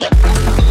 Música